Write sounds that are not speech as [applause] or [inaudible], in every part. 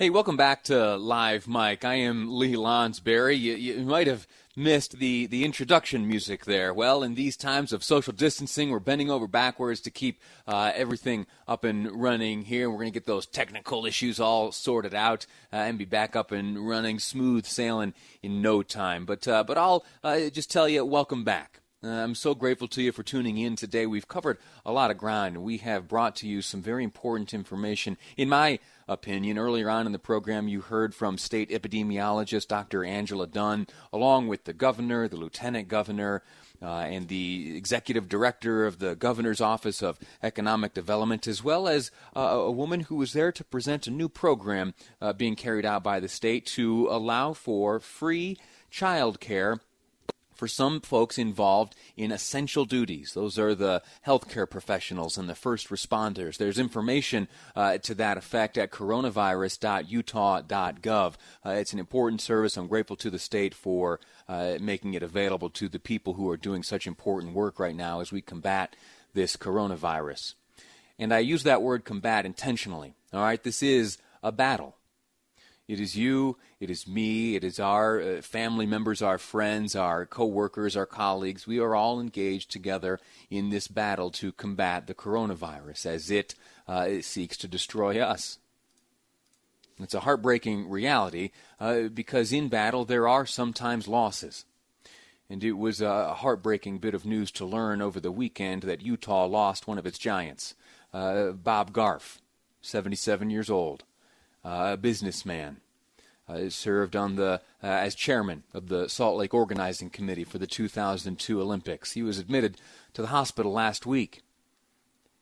Hey, welcome back to Live Mic. I am Lee Lonsberry. You, you, might have missed the, the introduction music there. Well, in these times of social distancing, we're bending over backwards to keep uh, everything up and running here. We're going to get those technical issues all sorted out uh, and be back up and running, smooth sailing in no time. But, uh, but I'll uh, just tell you, welcome back. Uh, I'm so grateful to you for tuning in today. We've covered a lot of ground. We have brought to you some very important information. In my opinion, earlier on in the program, you heard from state epidemiologist Dr. Angela Dunn, along with the governor, the lieutenant governor, uh, and the executive director of the governor's office of economic development, as well as uh, a woman who was there to present a new program uh, being carried out by the state to allow for free child care for some folks involved in essential duties. Those are the healthcare professionals and the first responders. There's information uh, to that effect at coronavirus.utah.gov. Uh, it's an important service. I'm grateful to the state for uh, making it available to the people who are doing such important work right now as we combat this coronavirus. And I use that word combat intentionally. All right, this is a battle. It is you, it is me, it is our uh, family members, our friends, our co-workers, our colleagues. We are all engaged together in this battle to combat the coronavirus as it, uh, it seeks to destroy us. It's a heartbreaking reality uh, because in battle there are sometimes losses. And it was a heartbreaking bit of news to learn over the weekend that Utah lost one of its giants, uh, Bob Garff, 77 years old a businessman. Uh, served on the uh, as chairman of the Salt Lake Organizing Committee for the 2002 Olympics. He was admitted to the hospital last week.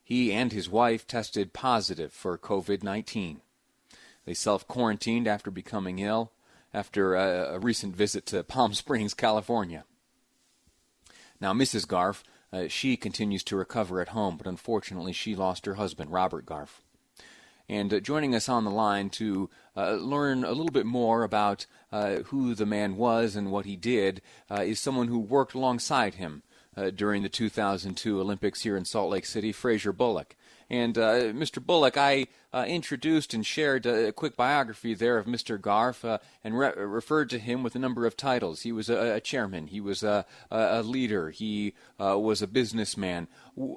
He and his wife tested positive for COVID-19. They self-quarantined after becoming ill after a, a recent visit to Palm Springs, California. Now, Mrs. Garff, uh, she continues to recover at home, but unfortunately, she lost her husband, Robert Garff. And uh, joining us on the line to uh, learn a little bit more about uh, who the man was and what he did uh, is someone who worked alongside him uh, during the 2002 Olympics here in Salt Lake City, Fraser Bullock. And Mr. Bullock, I uh, introduced and shared a, quick biography there of Mr. Garff uh, and re- referred to him with a number of titles. He was a, a chairman, he was a, a leader, he was a businessman.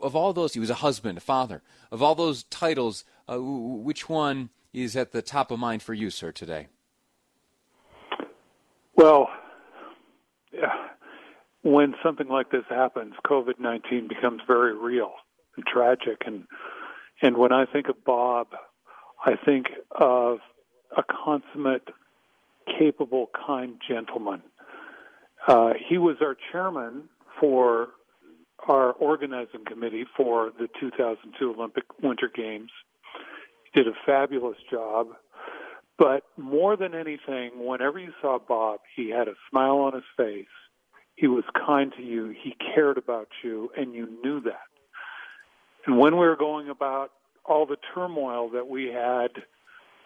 Of all those, he was a husband, a father. Of all those titles, uh, which one is at the top of mind for you, sir, today? Well, yeah, when something like this happens, COVID nineteen becomes very real and tragic, and and when I think of Bob, I think of a consummate, capable, kind gentleman. Uh, he was our chairman for our organizing committee for the 2002 Olympic Winter Games He did a fabulous job. But more than anything, whenever you saw Bob, he had a smile on his face. He was kind to you. He cared about you, and you knew that. And when we were going about all the turmoil that we had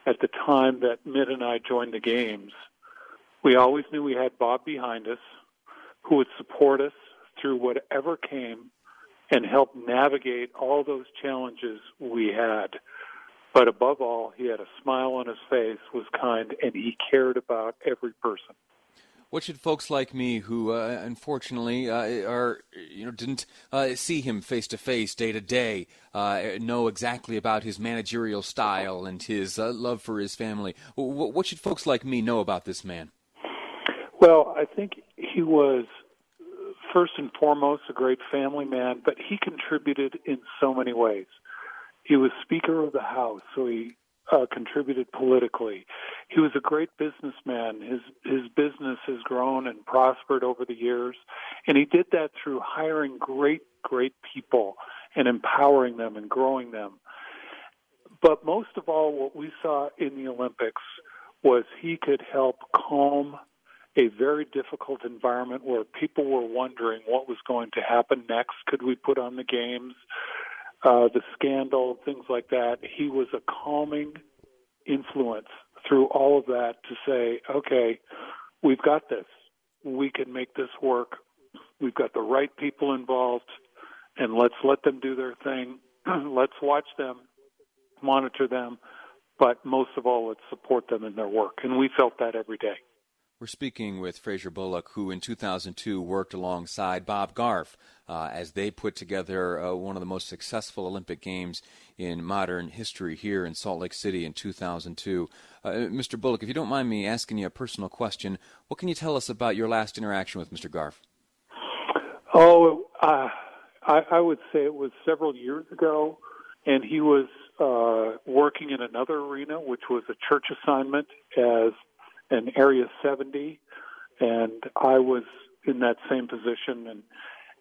at the time that Mitt and I joined the games, we always knew we had Bob behind us who would support us through whatever came and help navigate all those challenges we had. But above all, he had a smile on his face, was kind, and he cared about every person. What should folks like me, who uh, unfortunately uh, are you know didn't uh, see him face to face, day to day, uh, know exactly about his managerial style and his uh, love for his family? What should folks like me know about this man? Well, I think he was first and foremost a great family man, but he contributed in so many ways. He was Speaker of the House, so he uh, contributed politically. He was a great businessman. His his business has grown and prospered over the years, and he did that through hiring great great people and empowering them and growing them. But most of all, what we saw in the Olympics was he could help calm a very difficult environment where people were wondering what was going to happen next. Could we put on the games? Uh, the scandal, things like that. He was a calming influence through all of that to say, okay, we've got this. We can make this work. We've got the right people involved, and let's let them do their thing. [clears throat] let's watch them, monitor them, but most of all, let's support them in their work. And we felt that every day. We're speaking with Fraser Bullock, who in 2002 worked alongside Bob Garff uh, as they put together uh, one of the most successful Olympic Games in modern history here in Salt Lake City in 2002. Uh, Mr. Bullock, if you don't mind me asking you a personal question, what can you tell us about your last interaction with Mr. Garff? Oh, uh, I, I would say it was several years ago, and he was uh, working in another arena, which was a church assignment as an Area 70, and I was in that same position, and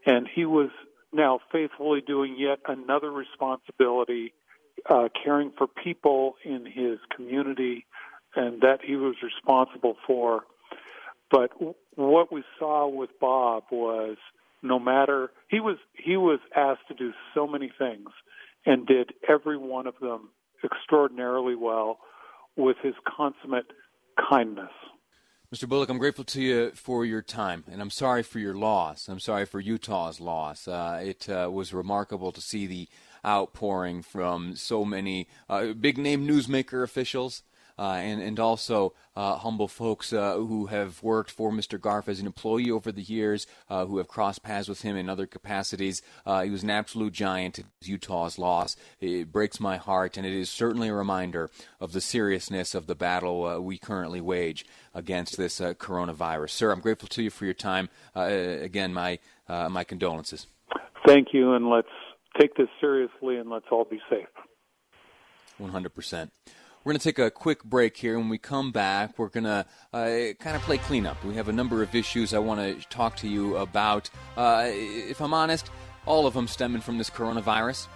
and he was now faithfully doing yet another responsibility, uh, caring for people in his community, and that he was responsible for. But what we saw with Bob was no matter he was he was asked to do so many things and did every one of them extraordinarily well with his consummate kindness. Mr. Bullock, I'm grateful to you for your time, and I'm sorry for your loss. I'm sorry for Utah's loss. Uh, it uh, was remarkable to see the outpouring from so many uh, big name newsmaker officials uh, and, and also uh, humble folks uh, who have worked for Mr. Garff as an employee over the years, uh, who have crossed paths with him in other capacities. Uh, he was an absolute giant. Utah's loss. It breaks my heart, and it is certainly a reminder of the seriousness of the battle uh, we currently wage against this coronavirus. Sir, I'm grateful to you for your time. again, my my condolences. Thank you, and let's take this seriously, and let's all be safe. 100%. We're going to take a quick break here. And when we come back, we're going to uh, kind of play cleanup. We have a number of issues I want to talk to you about. Uh, if I'm honest, all of them stemming from this coronavirus.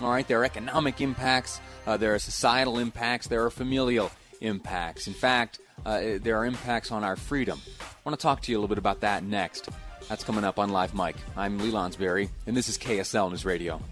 All right, there are economic impacts, uh, there are societal impacts, there are familial impacts. In fact, uh, there are impacts on our freedom. I want to talk to you a little bit about that next. That's coming up on Live Mic. I'm Lee Lonsberry, and this is KSL News Radio.